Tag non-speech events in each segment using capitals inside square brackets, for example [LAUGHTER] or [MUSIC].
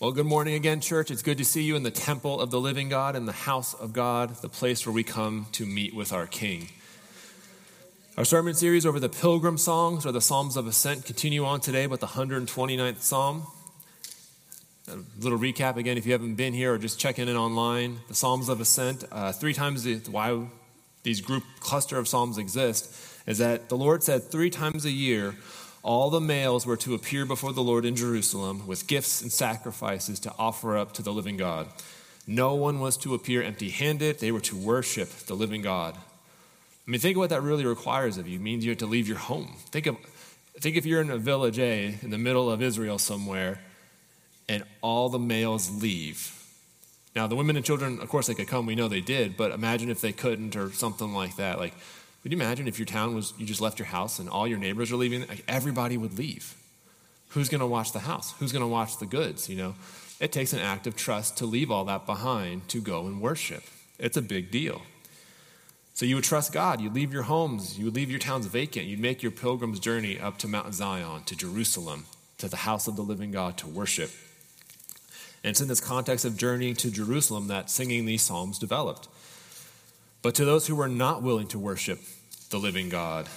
Well, good morning again, church. It's good to see you in the temple of the living God, in the house of God, the place where we come to meet with our King. Our sermon series over the pilgrim songs or the Psalms of Ascent continue on today with the 129th Psalm. A little recap again, if you haven't been here or just checking in online, the Psalms of Ascent, uh, three times the, why these group cluster of Psalms exist, is that the Lord said three times a year, all the males were to appear before the Lord in Jerusalem with gifts and sacrifices to offer up to the living God. No one was to appear empty handed, they were to worship the living God. I mean, think of what that really requires of you. It means you have to leave your home. Think of think if you're in a village A in the middle of Israel somewhere and all the males leave. Now, the women and children, of course, they could come. We know they did, but imagine if they couldn't or something like that. Like, could you imagine if your town was, you just left your house and all your neighbors are leaving? Like everybody would leave. Who's going to watch the house? Who's going to watch the goods? You know, it takes an act of trust to leave all that behind to go and worship. It's a big deal. So you would trust God. You'd leave your homes. You would leave your towns vacant. You'd make your pilgrim's journey up to Mount Zion, to Jerusalem, to the house of the living God to worship. And it's in this context of journeying to Jerusalem that singing these psalms developed. But to those who were not willing to worship the living God,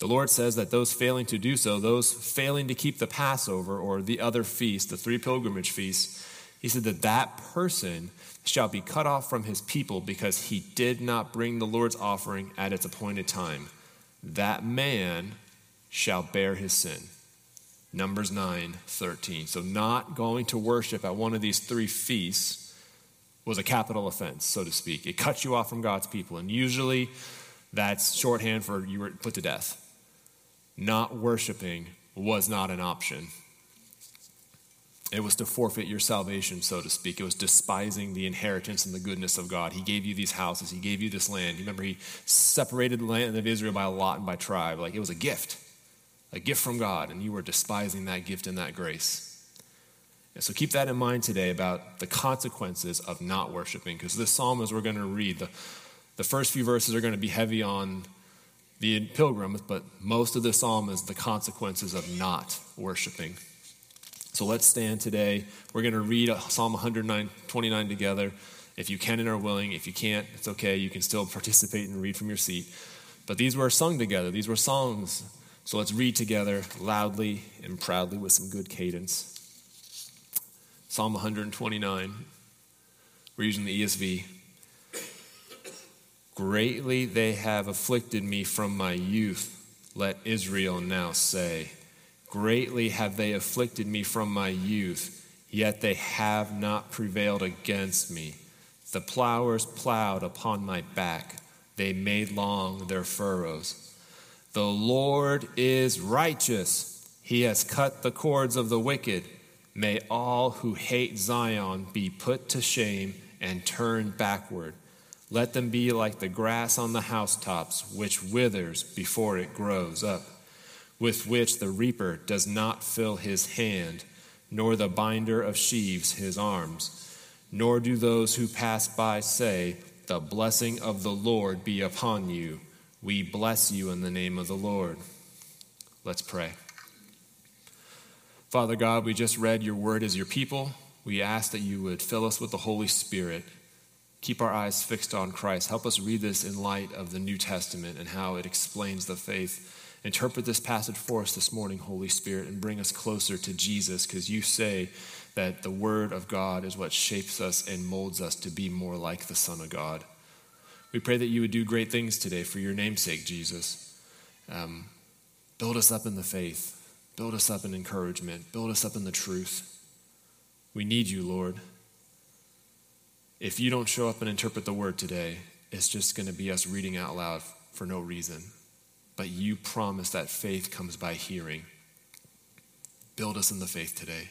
the Lord says that those failing to do so, those failing to keep the Passover or the other feast, the three pilgrimage feasts, he said that that person shall be cut off from his people because he did not bring the Lord's offering at its appointed time. That man shall bear his sin. Numbers 9, 13. So, not going to worship at one of these three feasts was a capital offense, so to speak. It cuts you off from God's people. And usually that's shorthand for you were put to death. Not worshiping was not an option. It was to forfeit your salvation, so to speak. It was despising the inheritance and the goodness of God. He gave you these houses, He gave you this land. Remember, He separated the land of Israel by lot and by tribe. Like it was a gift, a gift from God, and you were despising that gift and that grace. And so keep that in mind today about the consequences of not worshiping, because this psalm, as we're going to read, the, the first few verses are going to be heavy on the pilgrims, but most of the psalm is the consequences of not worshiping. So let's stand today. We're going to read Psalm 129 together. If you can and are willing, if you can't, it's okay. You can still participate and read from your seat. But these were sung together, these were songs. So let's read together loudly and proudly with some good cadence. Psalm 129. We're using the ESV. Greatly they have afflicted me from my youth, let Israel now say. Greatly have they afflicted me from my youth, yet they have not prevailed against me. The plowers plowed upon my back, they made long their furrows. The Lord is righteous, he has cut the cords of the wicked. May all who hate Zion be put to shame and turned backward. Let them be like the grass on the housetops, which withers before it grows up, with which the reaper does not fill his hand, nor the binder of sheaves his arms. Nor do those who pass by say, The blessing of the Lord be upon you. We bless you in the name of the Lord. Let's pray. Father God, we just read your word as your people. We ask that you would fill us with the Holy Spirit. Keep our eyes fixed on Christ. Help us read this in light of the New Testament and how it explains the faith. Interpret this passage for us this morning, Holy Spirit, and bring us closer to Jesus because you say that the Word of God is what shapes us and molds us to be more like the Son of God. We pray that you would do great things today for your namesake, Jesus. Um, build us up in the faith. Build us up in encouragement. Build us up in the truth. We need you, Lord. If you don't show up and interpret the word today, it's just going to be us reading out loud for no reason. But you promise that faith comes by hearing. Build us in the faith today.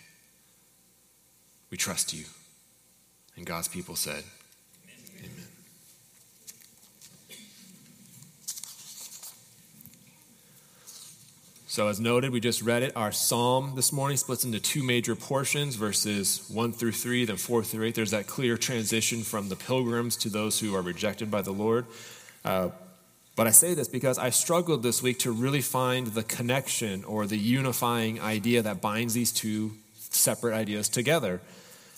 We trust you. And God's people said, So, as noted, we just read it. Our psalm this morning splits into two major portions verses 1 through 3, then 4 through 8. There's that clear transition from the pilgrims to those who are rejected by the Lord. Uh, but I say this because I struggled this week to really find the connection or the unifying idea that binds these two separate ideas together.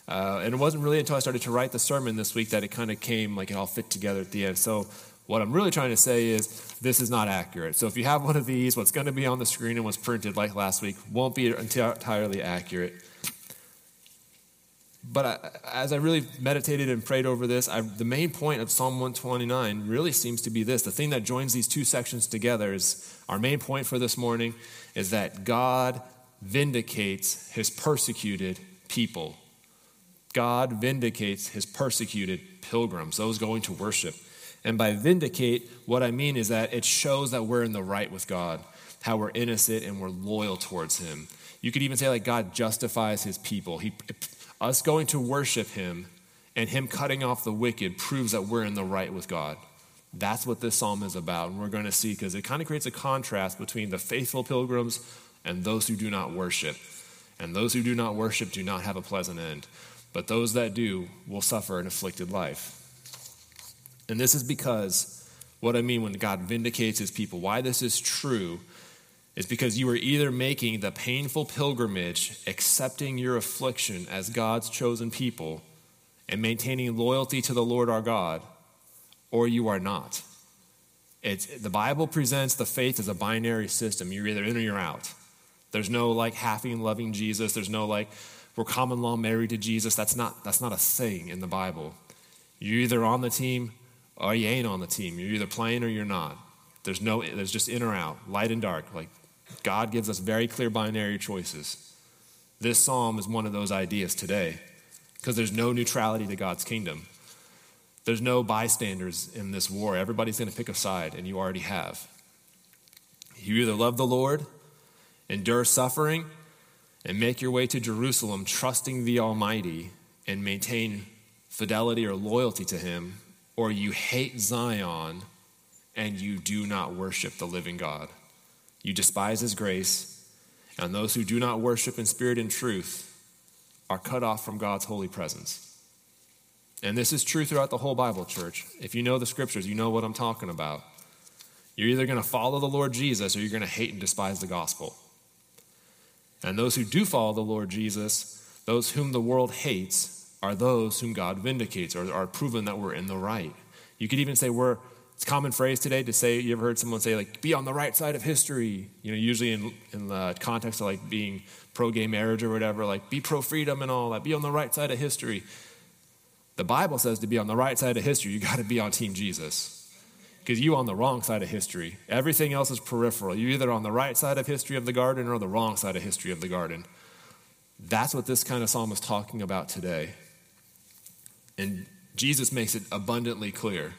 Uh, and it wasn't really until I started to write the sermon this week that it kind of came like it all fit together at the end. So, what I'm really trying to say is this is not accurate. So, if you have one of these, what's going to be on the screen and what's printed like last week won't be entirely accurate. But I, as I really meditated and prayed over this, I, the main point of Psalm 129 really seems to be this. The thing that joins these two sections together is our main point for this morning is that God vindicates his persecuted people. God vindicates his persecuted pilgrims, those going to worship. And by vindicate, what I mean is that it shows that we're in the right with God, how we're innocent and we're loyal towards him. You could even say, like, God justifies his people. He, us going to worship him and him cutting off the wicked proves that we're in the right with God. That's what this psalm is about. And we're going to see because it kind of creates a contrast between the faithful pilgrims and those who do not worship. And those who do not worship do not have a pleasant end but those that do will suffer an afflicted life. And this is because what I mean when God vindicates his people, why this is true is because you are either making the painful pilgrimage, accepting your affliction as God's chosen people, and maintaining loyalty to the Lord our God, or you are not. It's, the Bible presents the faith as a binary system. You're either in or you're out. There's no like halving loving Jesus. There's no like, we're common law married to Jesus. That's not, that's not a thing in the Bible. You're either on the team or you ain't on the team. You're either playing or you're not. There's no, there's just in or out, light and dark. Like God gives us very clear binary choices. This psalm is one of those ideas today because there's no neutrality to God's kingdom. There's no bystanders in this war. Everybody's going to pick a side, and you already have. You either love the Lord, endure suffering, and make your way to Jerusalem, trusting the Almighty and maintain fidelity or loyalty to Him, or you hate Zion and you do not worship the living God. You despise His grace, and those who do not worship in spirit and truth are cut off from God's holy presence. And this is true throughout the whole Bible, church. If you know the scriptures, you know what I'm talking about. You're either going to follow the Lord Jesus or you're going to hate and despise the gospel. And those who do follow the Lord Jesus, those whom the world hates, are those whom God vindicates or are proven that we're in the right. You could even say we're, it's a common phrase today to say, you ever heard someone say, like, be on the right side of history? You know, usually in, in the context of like being pro gay marriage or whatever, like, be pro freedom and all that, be on the right side of history. The Bible says to be on the right side of history, you got to be on Team Jesus because you on the wrong side of history. Everything else is peripheral. You're either on the right side of history of the garden or the wrong side of history of the garden. That's what this kind of psalm is talking about today. And Jesus makes it abundantly clear.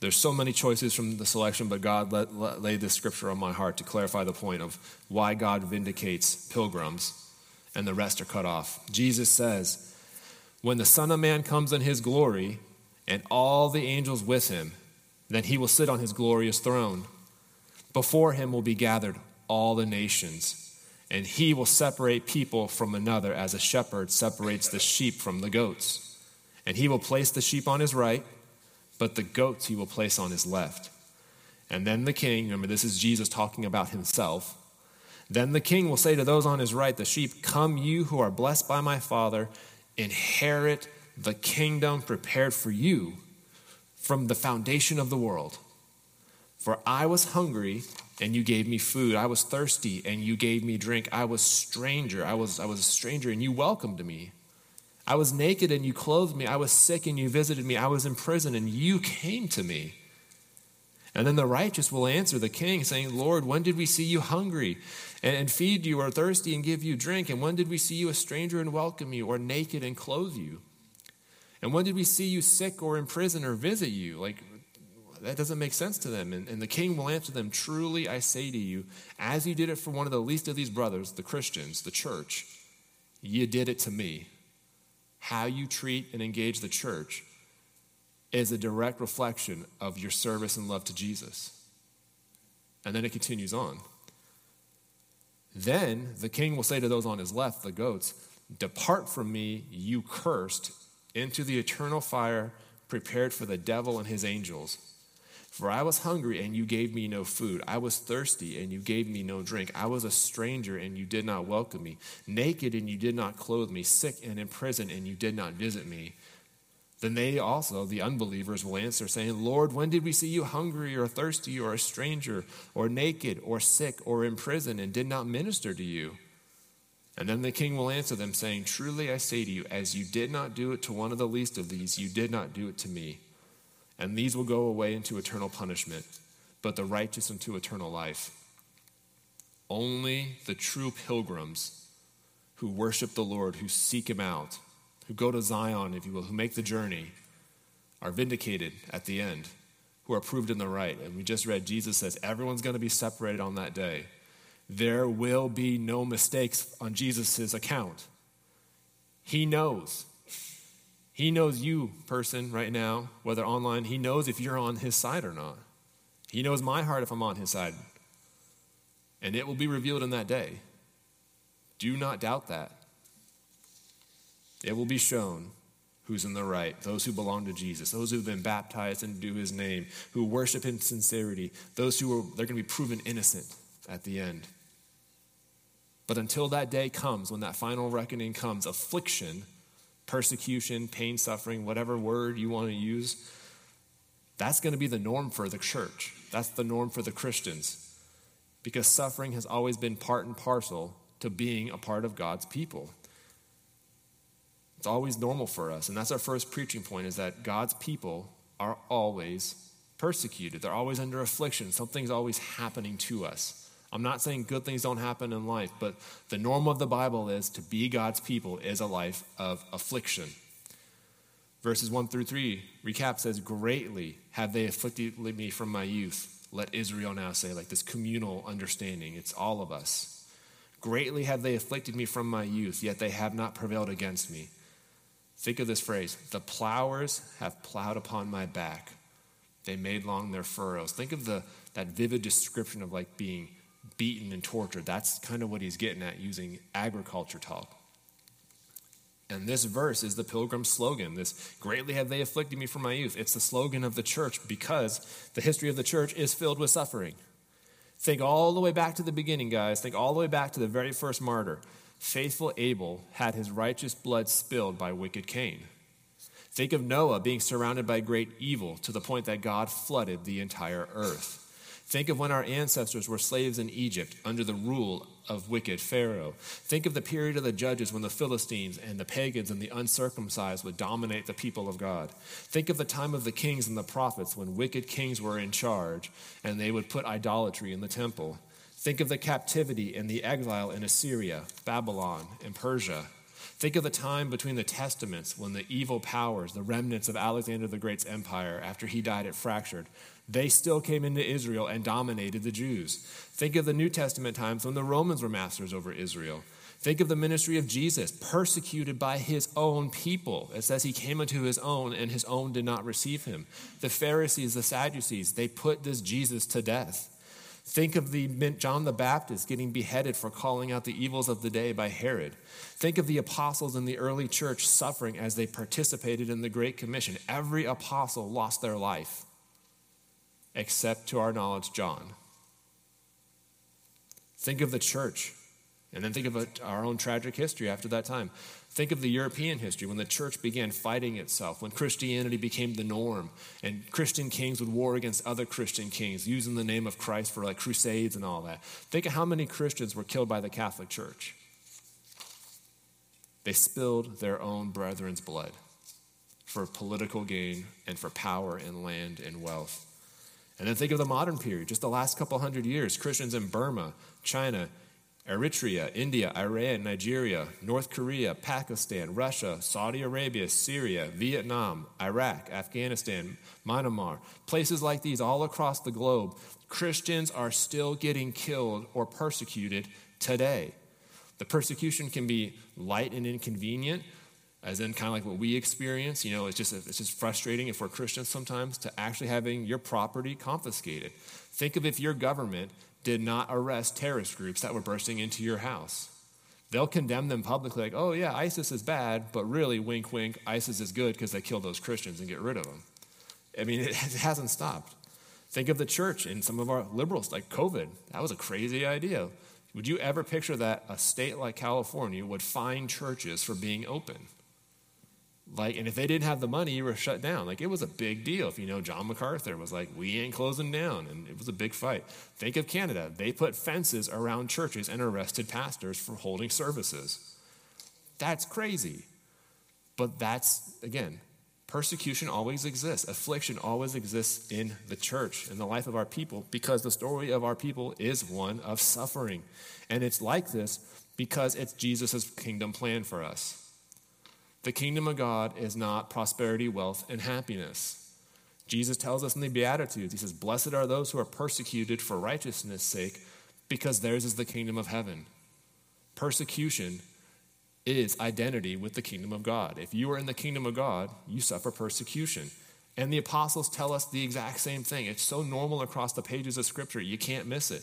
There's so many choices from the selection, but God let, let, laid this scripture on my heart to clarify the point of why God vindicates pilgrims and the rest are cut off. Jesus says, When the Son of Man comes in his glory and all the angels with him, then he will sit on his glorious throne. Before him will be gathered all the nations, and he will separate people from another as a shepherd separates the sheep from the goats. And he will place the sheep on his right, but the goats he will place on his left. And then the king, remember, this is Jesus talking about himself. Then the king will say to those on his right, the sheep, Come, you who are blessed by my Father, inherit the kingdom prepared for you from the foundation of the world. For I was hungry and you gave me food. I was thirsty and you gave me drink. I was stranger. I was, I was a stranger and you welcomed me. I was naked and you clothed me. I was sick and you visited me. I was in prison and you came to me. And then the righteous will answer the king, saying, Lord, when did we see you hungry and, feed you, or thirsty and give you drink? And when did we see you a stranger and welcome you, or naked and clothe you? And when did we see you sick or in prison or visit you? Like, that doesn't make sense to them. And, and, the king will answer them Truly, I say to you, as you did it for one of the least of these brothers, the Christians, the church, you did it to me. How you treat and engage the church is a direct reflection of your service and love to Jesus. And then it continues on. Then the king will say to those on his left, the goats, Depart from me, you cursed into the eternal fire prepared for the devil and his angels. For I was hungry, and you gave me no food. I was thirsty, and you gave me no drink. I was a stranger, and you did not welcome me. Naked, and you did not clothe me. Sick and in prison, and you did not visit me. Then they also, the unbelievers, will answer, saying, Lord, when did we see you hungry, or thirsty, or a stranger, or naked, or sick, or in prison, and did not minister to you? And then the king will answer them, saying, Truly I say to you, as you did not do it to one of the least of these, you did not do it to me and these will go away into eternal punishment, but the righteous into eternal life. Only the true pilgrims who worship the Lord, who seek Him out, who go to Zion, if you will, who make the journey, are vindicated at the end, who are proved in the right. And we just read Jesus says everyone's going to be separated on that day. There will be no mistakes on Jesus' account. He knows. He knows you, person, right now, whether online. He knows if you're on his side or not. He knows my heart if I'm on his side. And it will be revealed in that day. Do not doubt that. It will be shown who's in the right, those who belong to Jesus, those who have been baptized into his name, who worship in sincerity, those who are they're going to be proven innocent at the end. But until that day comes, when that final reckoning comes, affliction persecution, pain, suffering, whatever word you want to use, that's going to be the norm for the church. That's the norm for the Christians. Because suffering has always been part and parcel to being a part of God's people. It's always normal for us. And that's our first preaching point is that God's people are always persecuted. They're always under affliction. Something's always happening to us. I'm not saying good things don't happen in life, but the norm of the Bible is to be God's people is a life of affliction. Verses 1 through 3 recap says, Greatly have they afflicted me from my youth. Let Israel now say, like this communal understanding. It's all of us. Greatly have they afflicted me from my youth, yet they have not prevailed against me. Think of this phrase the plowers have plowed upon my back. They made long their furrows. Think of the, that vivid description of like being beaten and tortured. That's kind of what he's getting at using agriculture talk. And this verse is the pilgrim slogan. This greatly have they afflicted me from my youth. It's the slogan of the church because the history of the church is filled with suffering. Think all the way back to the beginning, guys. Think all the way back to the very first martyr. Faithful Abel had his righteous blood spilled by wicked Cain. Think of Noah being surrounded by great evil to the point that God flooded the entire earth. Think of when our ancestors were slaves in Egypt under the rule of wicked Pharaoh. Think of the period of the judges when the Philistines and the pagans and the uncircumcised would dominate the people of God. Think of the time of the kings and the prophets when wicked kings were in charge and they would put idolatry in the temple. Think of the captivity and the exile in Assyria, Babylon, and Persia. Think of the time between the Testaments when the evil powers, the remnants of Alexander the Great's empire, after he died, it fractured, they still came into Israel and dominated the Jews. Think of the New Testament times when the Romans were masters over Israel. Think of the ministry of Jesus, persecuted by his own people. It says he came unto his own, and his own did not receive him. The Pharisees, the Sadducees, they put this Jesus to death. Think of the John the Baptist getting beheaded for calling out the evils of the day by Herod. Think of the apostles in the early church suffering as they participated in the Great Commission. Every apostle lost their life except to our knowledge, John. Think of the church, and then think of our own tragic history after that time. Think of the European history when the church began fighting itself, when Christianity became the norm, and Christian kings would war against other Christian kings, using the name of Christ for like crusades and all that. Think of how many Christians were killed by the Catholic Church. They spilled their own brethren's blood for political gain and for power and land and wealth. And then think of the modern period, just the last couple hundred years. Christians in Burma, China, Eritrea, India, Iran, Nigeria, North Korea, Pakistan, Russia, Saudi Arabia, Syria, Vietnam, Iraq, Afghanistan, Myanmar, places like these all across the globe, Christians are still getting killed or persecuted today. The persecution can be light and inconvenient, as in kind of like what we experience. You know, it's just, it's just frustrating if we're Christians sometimes to actually having your property confiscated. Think of if your government did not arrest terrorist groups that were bursting into your house. They'll condemn them publicly, like, oh, yeah, ISIS is bad, but really, wink, wink, ISIS is good because they kill those Christians and get rid of them. I mean, [LAUGHS] it hasn't stopped. Think of the church and some of our liberals, like COVID. That was a crazy idea. Would you ever picture that a state like California would fine churches for being open? Like, and if they didn't have the money, you were shut down. Like, it was a big deal. If you know, John MacArthur was like, we ain't closing down. And it was a big fight. Think of Canada. They put fences around churches and arrested pastors for holding services. That's crazy. But that's, again, persecution always exists. Affliction always exists in the church, in the life of our people, because the story of our people is one of suffering. And it's like this because it's Jesus' kingdom plan for us. The kingdom of God is not prosperity, wealth, and happiness. Jesus tells us in the Beatitudes, He says, Blessed are those who are persecuted for righteousness' sake, because theirs is the kingdom of heaven. Persecution is identity with the kingdom of God. If you are in the kingdom of God, you suffer persecution. And the apostles tell us the exact same thing. It's so normal across the pages of Scripture, you can't miss it.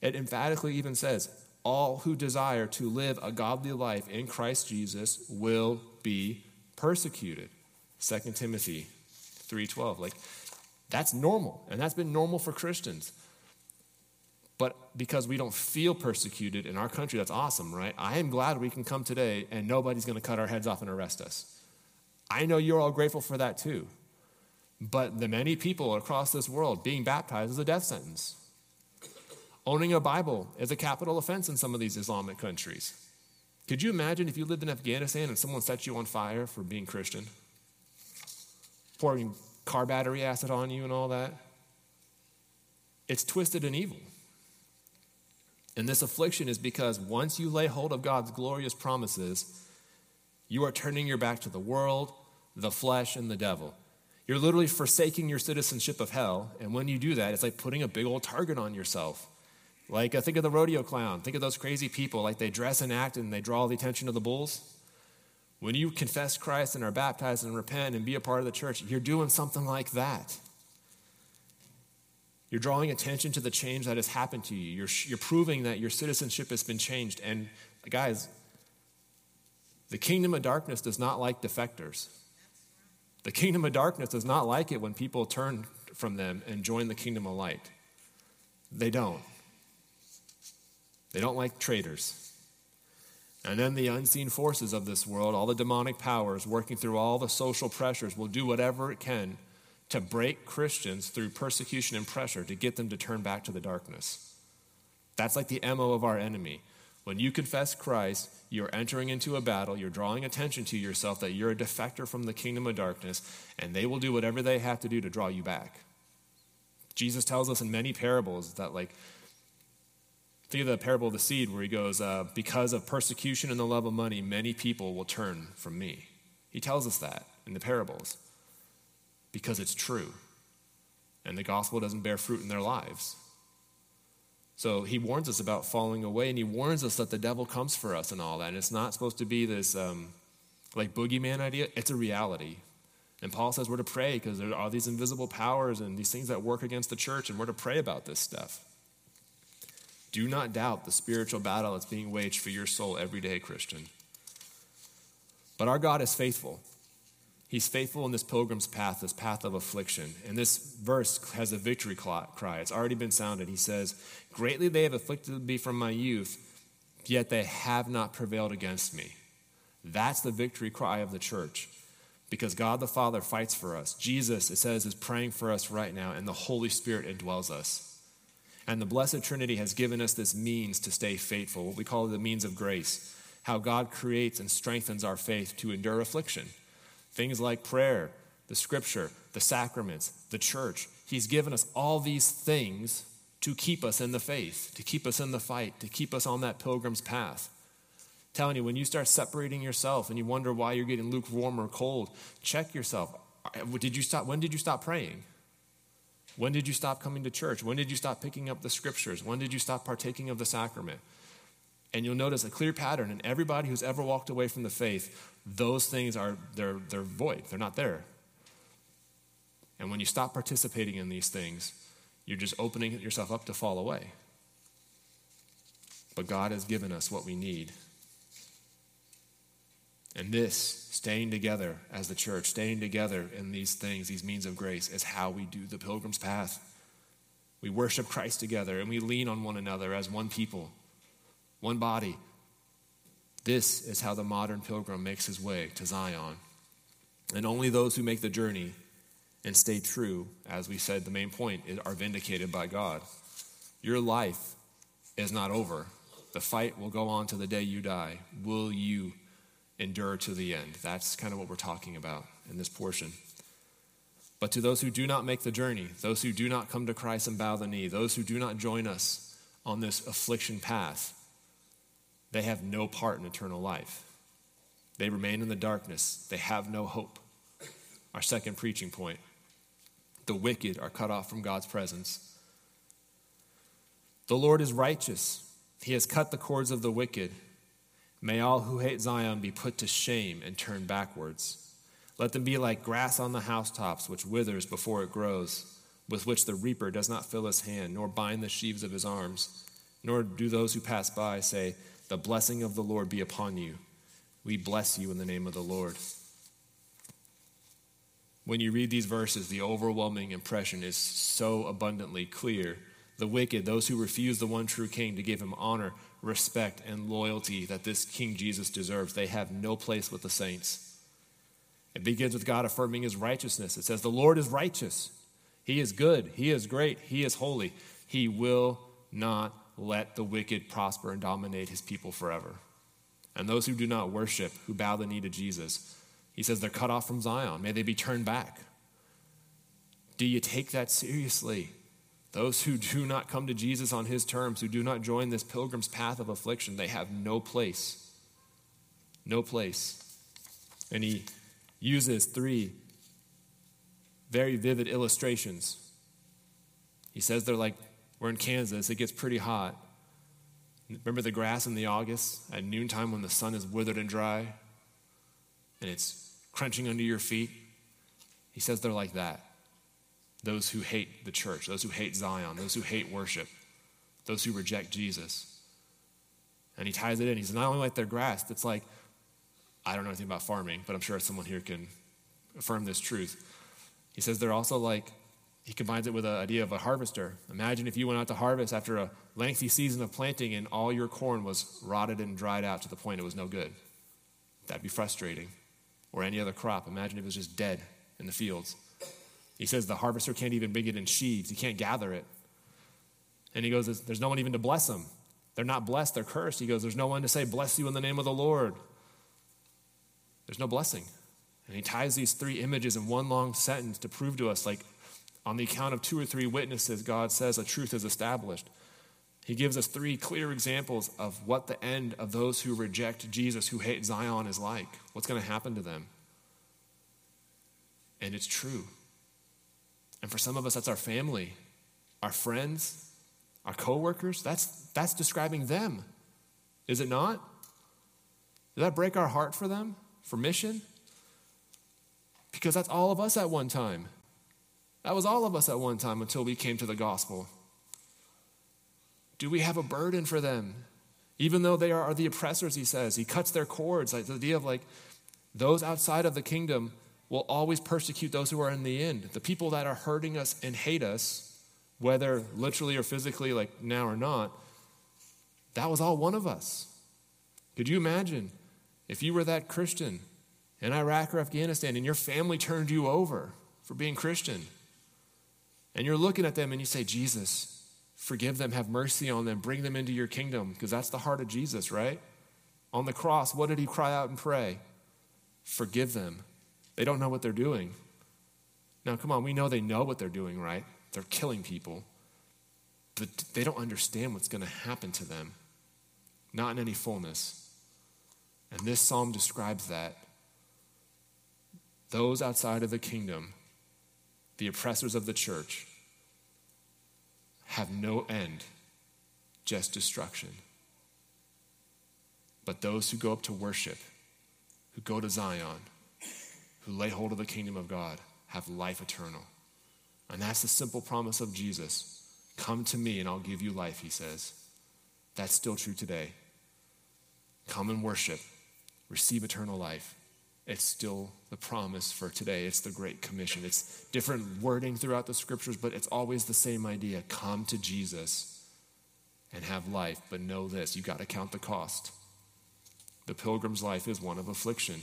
It emphatically even says, all who desire to live a godly life in Christ Jesus will be persecuted. 2 Timothy 3:12. Like that's normal, and that's been normal for Christians. But because we don't feel persecuted in our country, that's awesome, right? I am glad we can come today and nobody's going to cut our heads off and arrest us. I know you're all grateful for that too. But the many people across this world being baptized is a death sentence. Owning a Bible is a capital offense in some of these Islamic countries. Could you imagine if you lived in Afghanistan and someone set you on fire for being Christian? Pouring car battery acid on you and all that? It's twisted and evil. And this affliction is because once you lay hold of God's glorious promises, you are turning your back to the world, the flesh, and the devil. You're literally forsaking your citizenship of hell. And when you do that, it's like putting a big old target on yourself. Like, uh, think of the rodeo clown. Think of those crazy people. Like, they dress and act and they draw the attention of the bulls. When you confess Christ and are baptized and repent and be a part of the church, you're doing something like that. You're drawing attention to the change that has happened to you. You're, you're proving that your citizenship has been changed. And, guys, the kingdom of darkness does not like defectors. The kingdom of darkness does not like it when people turn from them and join the kingdom of light. They don't. They don't like traitors. And then the unseen forces of this world, all the demonic powers working through all the social pressures, will do whatever it can to break Christians through persecution and pressure to get them to turn back to the darkness. That's like the MO of our enemy. When you confess Christ, you're entering into a battle, you're drawing attention to yourself that you're a defector from the kingdom of darkness, and they will do whatever they have to do to draw you back. Jesus tells us in many parables that, like, Think of the parable of the seed where he goes, uh, Because of persecution and the love of money, many people will turn from me. He tells us that in the parables because it's true. And the gospel doesn't bear fruit in their lives. So he warns us about falling away, and he warns us that the devil comes for us and all that. And it's not supposed to be this um, like boogeyman idea, it's a reality. And Paul says we're to pray because there are these invisible powers and these things that work against the church, and we're to pray about this stuff. Do not doubt the spiritual battle that's being waged for your soul every day, Christian. But our God is faithful. He's faithful in this pilgrim's path, this path of affliction. And this verse has a victory cry. It's already been sounded. He says, Greatly they have afflicted me from my youth, yet they have not prevailed against me. That's the victory cry of the church because God the Father fights for us. Jesus, it says, is praying for us right now, and the Holy Spirit indwells us. And the Blessed Trinity has given us this means to stay faithful, what we call the means of grace, how God creates and strengthens our faith to endure affliction. Things like prayer, the scripture, the sacraments, the church. He's given us all these things to keep us in the faith, to keep us in the fight, to keep us on that pilgrim's path. I'm telling you, when you start separating yourself and you wonder why you're getting lukewarm or cold, check yourself. Did you stop? When did you stop praying? When did you stop coming to church? When did you stop picking up the scriptures? When did you stop partaking of the sacrament? And you'll notice a clear pattern in everybody who's ever walked away from the faith, those things are they're they're void. They're not there. And when you stop participating in these things, you're just opening yourself up to fall away. But God has given us what we need. And this staying together as the church, staying together in these things, these means of grace, is how we do the pilgrim's path. We worship Christ together and we lean on one another as one people, one body. This is how the modern pilgrim makes his way to Zion. And only those who make the journey and stay true, as we said, the main point, are vindicated by God. Your life is not over. The fight will go on to the day you die. Will you endure to the end? That's kind of what we're talking about in this portion. But to those who do not make the journey, those who do not come to Christ and bow the knee, those who do not join us on this affliction path, they have no part in eternal life. They remain in the darkness. They have no hope. Our second preaching point the wicked are cut off from God's presence. The Lord is righteous. He has cut the cords of the wicked. May all who hate Zion be put to shame and turn backwards. Let them be like grass on the housetops, which withers before it grows, with which the reaper does not fill his hand, nor bind the sheaves of his arms. Nor do those who pass by say, The blessing of the Lord be upon you. We bless you in the name of the Lord. When you read these verses, the overwhelming impression is so abundantly clear. The wicked, those who refuse the one true king to give him honor, respect, and loyalty that this King Jesus deserves, they have no place with the saints. It begins with God affirming his righteousness. It says, The Lord is righteous. He is good. He is great. He is holy. He will not let the wicked prosper and dominate his people forever. And those who do not worship, who bow the knee to Jesus, he says they're cut off from Zion. May they be turned back. Do you take that seriously? Those who do not come to Jesus on his terms, who do not join this pilgrim's path of affliction, they have no place. No place. And he uses three very vivid illustrations. He says they're like, we're in Kansas, it gets pretty hot. Remember the grass in the August at noontime when the sun is withered and dry and it's crunching under your feet? He says they're like that. Those who hate the church, those who hate Zion, those who hate worship, those who reject Jesus. And he ties it in. He's not only like their grass, it's like I don't know anything about farming, but I'm sure someone here can affirm this truth. He says they're also like, he combines it with the idea of a harvester. Imagine if you went out to harvest after a lengthy season of planting and all your corn was rotted and dried out to the point it was no good. That'd be frustrating. Or any other crop. Imagine if it was just dead in the fields. He says the harvester can't even bring it in sheaves, he can't gather it. And he goes, There's no one even to bless them. They're not blessed, they're cursed. He goes, There's no one to say, Bless you in the name of the Lord there's no blessing. And he ties these three images in one long sentence to prove to us, like, on the account of two or three witnesses, God says a truth is established. He gives us three clear examples of what the end of those who reject Jesus, who hate Zion, is like. What's going to happen to them? And it's true. And for some of us, that's our family, our friends, our coworkers. That's, that's describing them. Is it not? Does that break our heart for them? for mission? Because that's all of us at one time. That was all of us at one time until we came to the gospel. Do we have a burden for them? Even though they are the oppressors, he says, he cuts their cords. Like the idea of like those outside of the kingdom will always persecute those who are in the end. The people that are hurting us and hate us, whether literally or physically, like now or not, that was all one of us. Could you imagine if you were that Christian in Iraq or Afghanistan and your family turned you over for being Christian, and you're looking at them and you say, Jesus, forgive them, have mercy on them, bring them into your kingdom, because that's the heart of Jesus, right? On the cross, what did he cry out and pray? Forgive them. They don't know what they're doing. Now, come on, we know they know what they're doing, right? They're killing people. But they don't understand what's going to happen to them, not in any fullness. And this psalm describes that. Those outside of the kingdom, the oppressors of the church, have no end, just destruction. But those who go up to worship, who go to Zion, who lay hold of the kingdom of God, have life eternal. And that's the simple promise of Jesus. Come to me and I'll give you life, he says. That's still true today. Come and worship receive eternal life, it's still the promise for today. It's the Great Commission. It's different wording throughout the scriptures, but it's always the same idea come to Jesus and have life. But know this you got to count the cost. The pilgrim's life is one of affliction.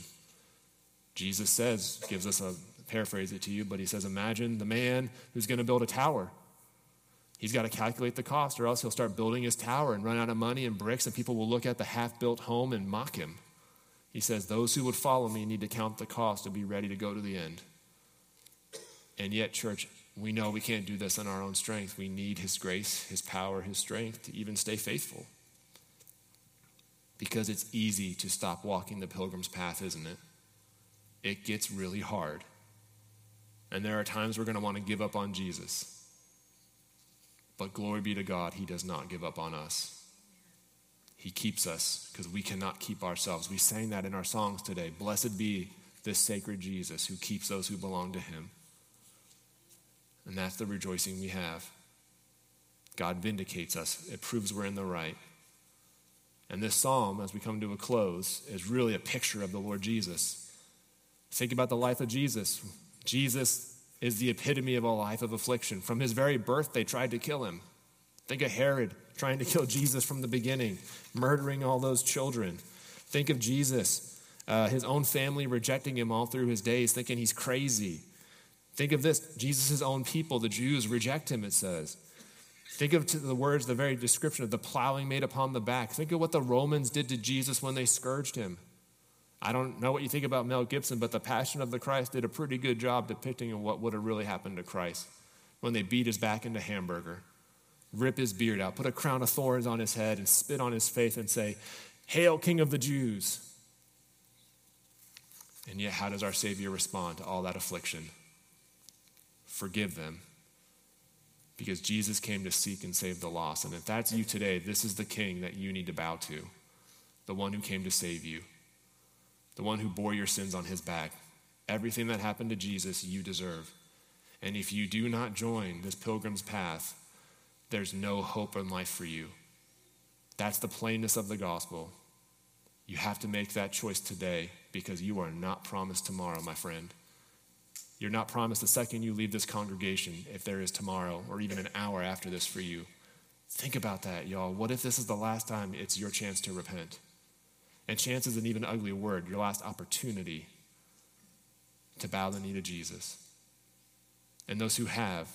Jesus says, gives us a paraphrase it to you, but he says, Imagine the man who's going to build a tower. He's got to calculate the cost, or else he'll start building his tower and run out of money and bricks, and people will look at the half built home and mock him. He says, Those who would follow me need to count the cost and be ready to go to the end. And yet, church, we know we can't do this in our own strength. We need His grace, His power, His strength to even stay faithful. Because it's easy to stop walking the pilgrim's path, isn't it? It gets really hard. And there are times we're going to want to give up on Jesus. But glory be to God, He does not give up on us. He keeps us because we cannot keep ourselves. We sang that in our songs today. Blessed be this sacred Jesus who keeps those who belong to Him. And that's the rejoicing we have. God vindicates us, it proves we're in the right. And this psalm, as we come to a close, is really a picture of the Lord Jesus. Think about the life of Jesus. Jesus is the epitome of a life of affliction. From his very birth, they tried to kill him. Think of Herod trying to kill Jesus from the beginning, murdering all those children. Think of Jesus, uh, his own family rejecting him all through his days, thinking he's crazy. Think of this Jesus' own people, the Jews, reject him, it says. Think of the words, the very description of the plowing made upon the back. Think of what the Romans did to Jesus when they scourged him. I don't know what you think about Mel Gibson, but The Passion of the Christ did a pretty good job depicting what would have really happened to Christ when they beat his back into hamburger, rip his beard out, put a crown of thorns on his head, and spit on his face and say, Hail, King of the Jews! And yet, how does our Savior respond to all that affliction? Forgive them. Because Jesus came to seek and save the lost. And if that's you today, this is the King that you need to bow to, the one who came to save you the one who bore your sins on his back. Everything that happened to Jesus, you deserve. And if you do not join this pilgrim's path, there's no hope in life for you. That's the plainness of the gospel. You have to make that choice today because you are not promised tomorrow, my friend. You're not promised the second you leave this congregation, if there is tomorrow or even an hour after this for you. Think about that, y'all. What if this is the last time it's your chance to repent? And chance is an even ugly word, your last opportunity to bow the knee to Jesus. And those who have,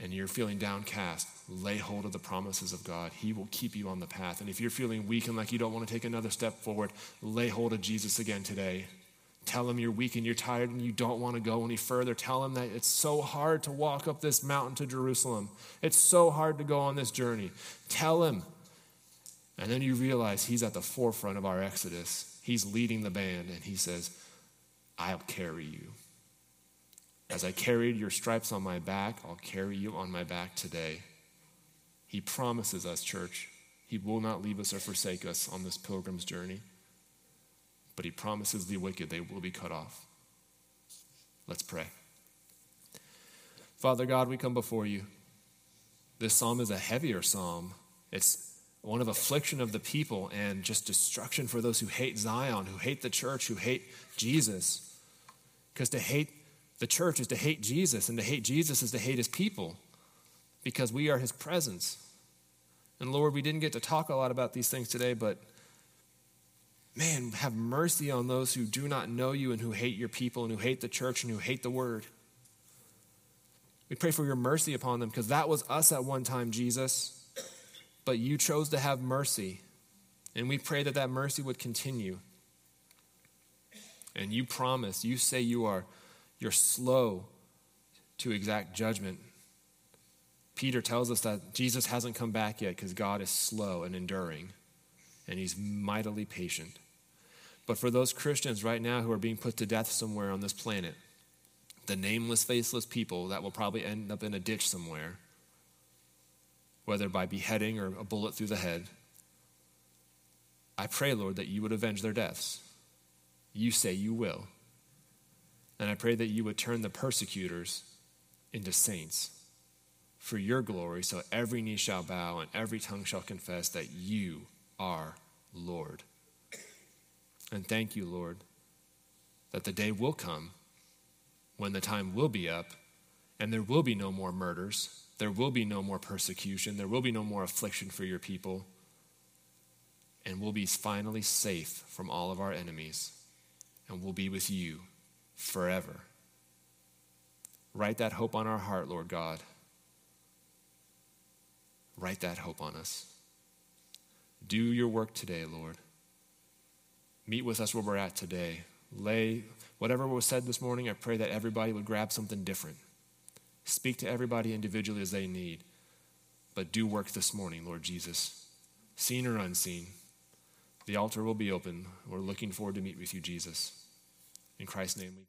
and you're feeling downcast, lay hold of the promises of God. He will keep you on the path. And if you're feeling weak and like you don't want to take another step forward, lay hold of Jesus again today. Tell him you're weak and you're tired and you don't want to go any further. Tell him that it's so hard to walk up this mountain to Jerusalem. It's so hard to go on this journey. Tell him and then you realize he's at the forefront of our exodus. He's leading the band, and he says, I'll carry you. As I carried your stripes on my back, I'll carry you on my back today. He promises us, church, he will not leave us or forsake us on this pilgrim's journey. But he promises the wicked they will be cut off. Let's pray. Father God, we come before you. This psalm is a heavier psalm. It's one of affliction of the people and just destruction for those who hate Zion, who hate the church, who hate Jesus. Because to hate the church is to hate Jesus, and to hate Jesus is to hate his people because we are his presence. And Lord, we didn't get to talk a lot about these things today, but man, have mercy on those who do not know you and who hate your people and who hate the church and who hate the word. We pray for your mercy upon them because that was us at one time, Jesus but you chose to have mercy. And we pray that that mercy would continue. And you promise, you say you are you're slow to exact judgment. Peter tells us that Jesus hasn't come back yet because God is slow and enduring, and he's mightily patient. But for those Christians right now who are being put to death somewhere on this planet, the nameless, faceless people that will probably end up in a ditch somewhere, whether by beheading or a bullet through the head. I pray, Lord, that you would avenge their deaths. You say you will. And I pray that you would turn the persecutors into saints for your glory, so every knee shall bow and every tongue shall confess that you are Lord. And thank you, Lord, that the day will come when the time will be up and there will be no more murders, there will be no more persecution, there will be no more affliction for your people, and we'll be finally safe from all of our enemies, and we'll be with you forever. Write that hope on our heart, Lord God. Write that hope on us. Do your work today, Lord. Meet with us where we're at today. Lay whatever was said this morning, I pray that everybody would grab something different. Speak to everybody individually as they need. But do work this morning, Lord Jesus, seen or unseen. The altar will be open. We're looking forward to meet with you, Jesus. In Christ's name we